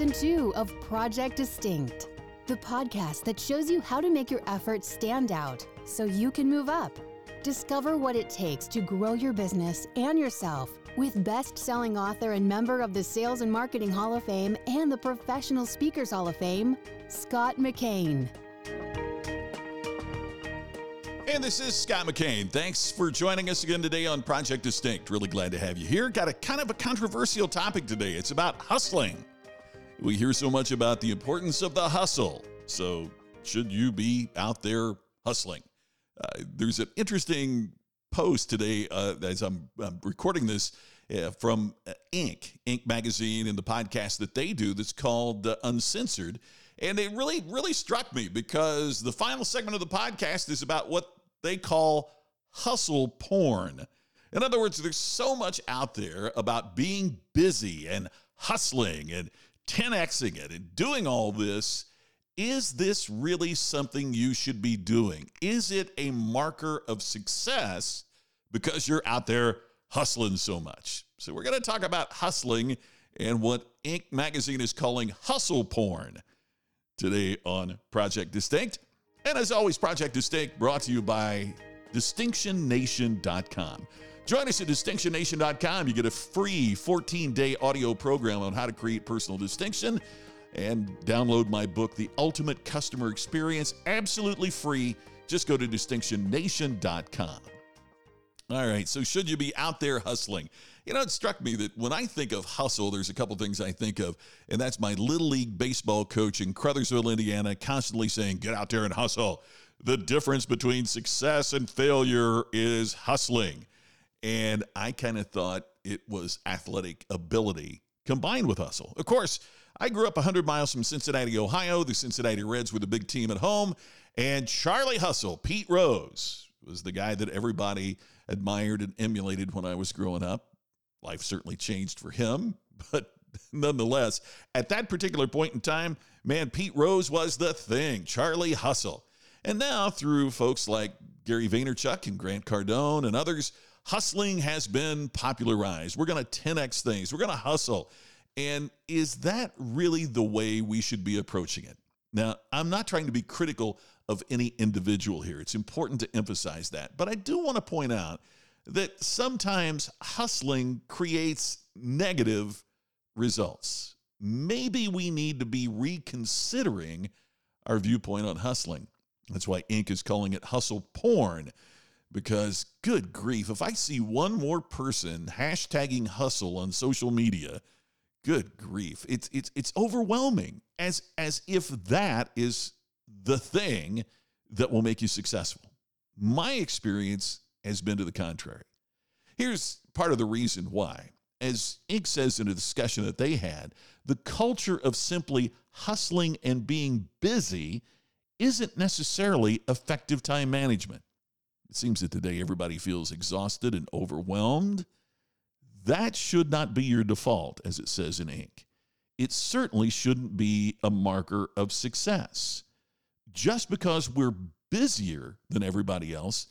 season two of Project Distinct, the podcast that shows you how to make your efforts stand out so you can move up. Discover what it takes to grow your business and yourself with best selling author and member of the Sales and Marketing Hall of Fame and the Professional Speakers Hall of Fame, Scott McKain. And this is Scott McKain. Thanks for joining us again today on Project Distinct. Really glad to have you here. Got a kind of a controversial topic today. It's about hustling. We hear so much about the importance of the hustle. So, should you be out there hustling? Uh, there's an interesting post today uh, as I'm, I'm, recording this uh, from uh, Inc., Inc. magazine, and the podcast that they do that's called uh, Uncensored. And it really, really struck me because the final segment of the podcast is about what they call hustle porn. In other words, there's so much out there about being busy and hustling and 10xing it and doing all this, is this really something you should be doing? Is it a marker of success because you're out there hustling so much? So, we're going to talk about hustling and what Inc. magazine is calling hustle porn today on Project Distinct. And as always, Project Distinct brought to you by DistinctionNation.com. Join us at DistinctionNation.com. You get a free 14 day audio program on how to create personal distinction and download my book, The Ultimate Customer Experience, absolutely free. Just go to DistinctionNation.com. All right, so should you be out there hustling? You know, it struck me that when I think of hustle, there's a couple things I think of, and that's my Little League baseball coach in Crothersville, Indiana, constantly saying, Get out there and hustle. The difference between success and failure is hustling. And I kind of thought it was athletic ability combined with hustle. Of course, I grew up 100 miles from Cincinnati, Ohio. The Cincinnati Reds were the big team at home. And Charlie Hustle, Pete Rose, was the guy that everybody admired and emulated when I was growing up. Life certainly changed for him, but nonetheless, at that particular point in time, man, Pete Rose was the thing, Charlie Hustle. And now, through folks like Gary Vaynerchuk and Grant Cardone and others, hustling has been popularized. We're going to 10x things, we're going to hustle. And is that really the way we should be approaching it? Now, I'm not trying to be critical of any individual here. It's important to emphasize that. But I do want to point out that sometimes hustling creates negative results. Maybe we need to be reconsidering our viewpoint on hustling. That's why Inc. is calling it hustle porn because good grief, if I see one more person hashtagging hustle on social media, good grief, it's it's it's overwhelming. As as if that is the thing that will make you successful. My experience has been to the contrary. Here's part of the reason why. As Inc. says in a discussion that they had, the culture of simply hustling and being busy isn't necessarily effective time management. It seems that today everybody feels exhausted and overwhelmed. That should not be your default, as it says in Inc. It certainly shouldn't be a marker of success. Just because we're busier than everybody else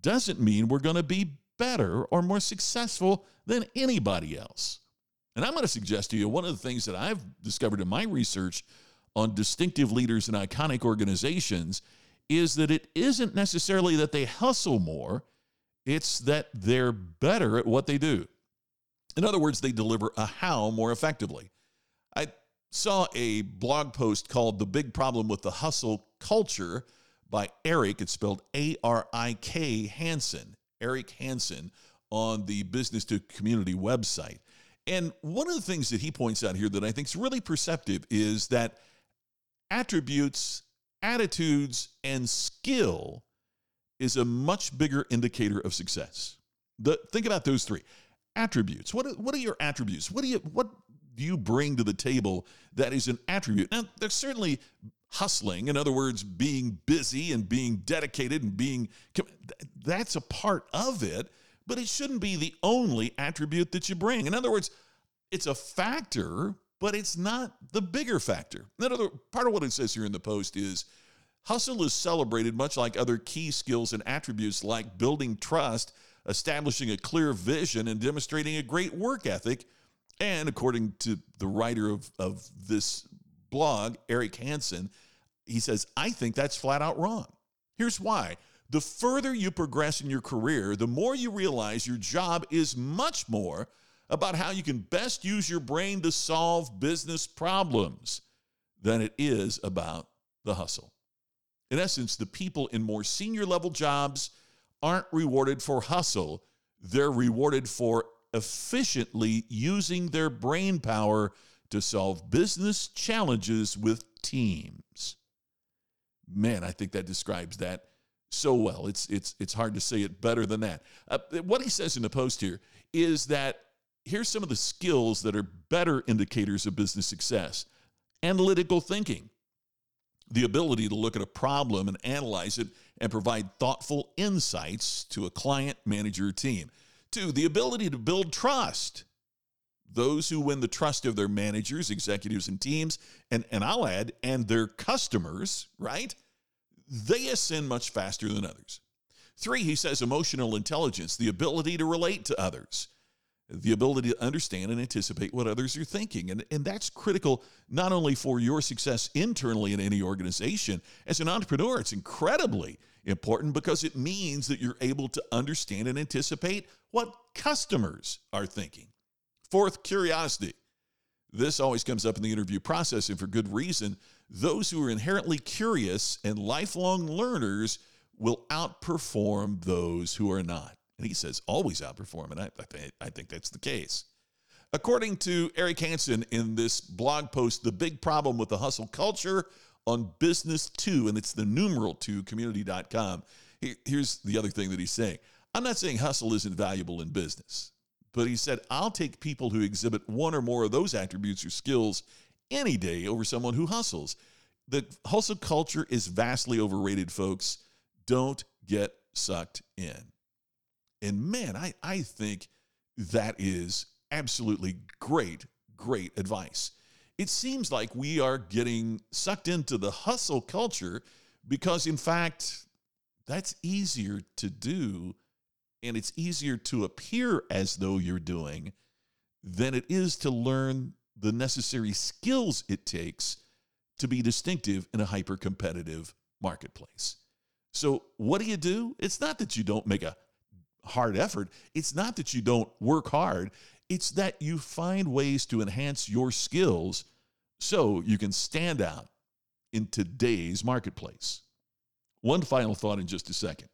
doesn't mean we're going to be better or more successful than anybody else. And I'm going to suggest to you one of the things that I've discovered in my research on distinctive leaders and iconic organizations is that it isn't necessarily that they hustle more, it's that they're better at what they do. In other words, they deliver a how more effectively. I saw a blog post called The Big Problem with the Hustle Culture by Eric, it's spelled A R I K Hansen, Eric Hansen, on the Business to Community website. And one of the things that he points out here that I think is really perceptive is that attributes attitudes, and skill is a much bigger indicator of success. The, think about those three attributes. What are, what are your attributes? What do you what do you bring to the table that is an attribute? Now, there's certainly hustling, in other words, being busy and being dedicated and being that's a part of it, but it shouldn't be the only attribute that you bring. In other words, it's a factor, but it's not the bigger factor. Part of what it says here in the post is hustle is celebrated much like other key skills and attributes like building trust, establishing a clear vision, and demonstrating a great work ethic. And according to the writer of, of this blog, Eric Hansen, he says, I think that's flat out wrong. Here's why. The further you progress in your career, the more you realize your job is much more about how you can best use your brain to solve business problems than it is about the hustle. In essence, the people in more senior level jobs aren't rewarded for hustle, they're rewarded for efficiently using their brain power to solve business challenges with teams. Man, I think that describes that so well. It's it's it's hard to say it better than that. Uh, what he says in the post here is that here's some of the skills that are better indicators of business success. Analytical thinking, the ability to look at a problem and analyze it and provide thoughtful insights to a client, manager, team. Two, the ability to build trust those who win the trust of their managers, executives, and teams, and, and I'll add, and their customers, right? They ascend much faster than others. Three, he says emotional intelligence, the ability to relate to others, the ability to understand and anticipate what others are thinking. And, and that's critical not only for your success internally in any organization, as an entrepreneur, it's incredibly important because it means that you're able to understand and anticipate what customers are thinking. Fourth, curiosity. This always comes up in the interview process, and for good reason. Those who are inherently curious and lifelong learners will outperform those who are not. He says always outperform, and I, I, th- I think that's the case. According to Eric Hansen in this blog post, The Big Problem with the Hustle Culture on Business 2, and it's the numeral 2 community.com. Here's the other thing that he's saying I'm not saying hustle isn't valuable in business. But he said, I'll take people who exhibit one or more of those attributes or skills any day over someone who hustles. The hustle culture is vastly overrated, folks. Don't get sucked in. And man, I, I think that is absolutely great, great advice. It seems like we are getting sucked into the hustle culture because, in fact, that's easier to do and it's easier to appear as though you're doing than it is to learn the necessary skills it takes to be distinctive in a hyper competitive marketplace. So, what do you do? It's not that you don't make a hard effort, it's not that you don't work hard, it's that you find ways to enhance your skills so you can stand out in today's marketplace. One final thought in just a second.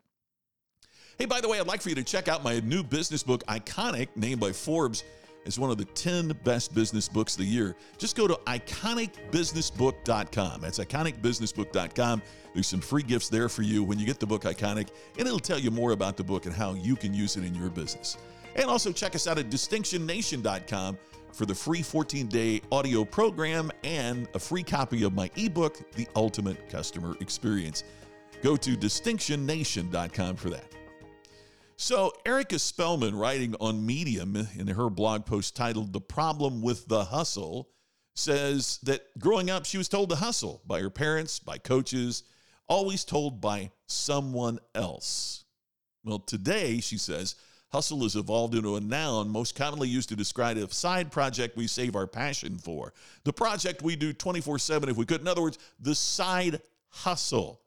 Hey, by the way, I'd like for you to check out my new business book, Iconic, named by Forbes as one of the 10 best business books of the year. Just go to iconicbusinessbook.com. That's iconicbusinessbook.com. There's some free gifts there for you when you get the book Iconic, and it'll tell you more about the book and how you can use it in your business. And also check us out at distinctionnation.com for the free 14 day audio program and a free copy of my ebook, The Ultimate Customer Experience. Go to distinctionnation.com for that. So, Erica Spellman, writing on Medium in her blog post titled The Problem with the Hustle, says that growing up, she was told to hustle by her parents, by coaches, always told by someone else. Well, today, she says, hustle has evolved into a noun most commonly used to describe a side project we save our passion for. The project we do 24 7 if we could. In other words, the side hustle.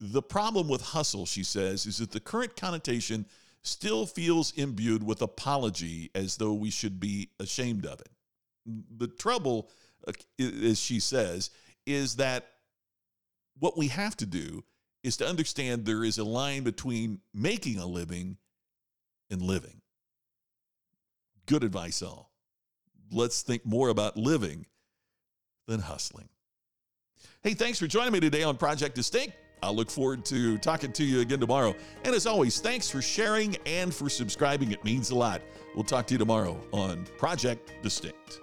The problem with hustle, she says, is that the current connotation still feels imbued with apology as though we should be ashamed of it. The trouble, uh, as she says, is that what we have to do is to understand there is a line between making a living and living. Good advice, all. Let's think more about living than hustling. Hey, thanks for joining me today on Project Distinct. I'll look forward to talking to you again tomorrow. And as always, thanks for sharing and for subscribing. It means a lot. We'll talk to you tomorrow on Project Distinct.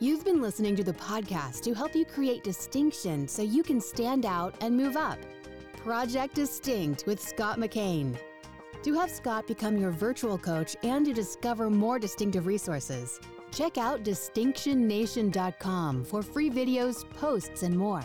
You've been listening to the podcast to help you create distinction so you can stand out and move up. Project Distinct with Scott McKain. To have Scott become your virtual coach and to discover more distinctive resources, check out distinctionnation.com for free videos, posts, and more.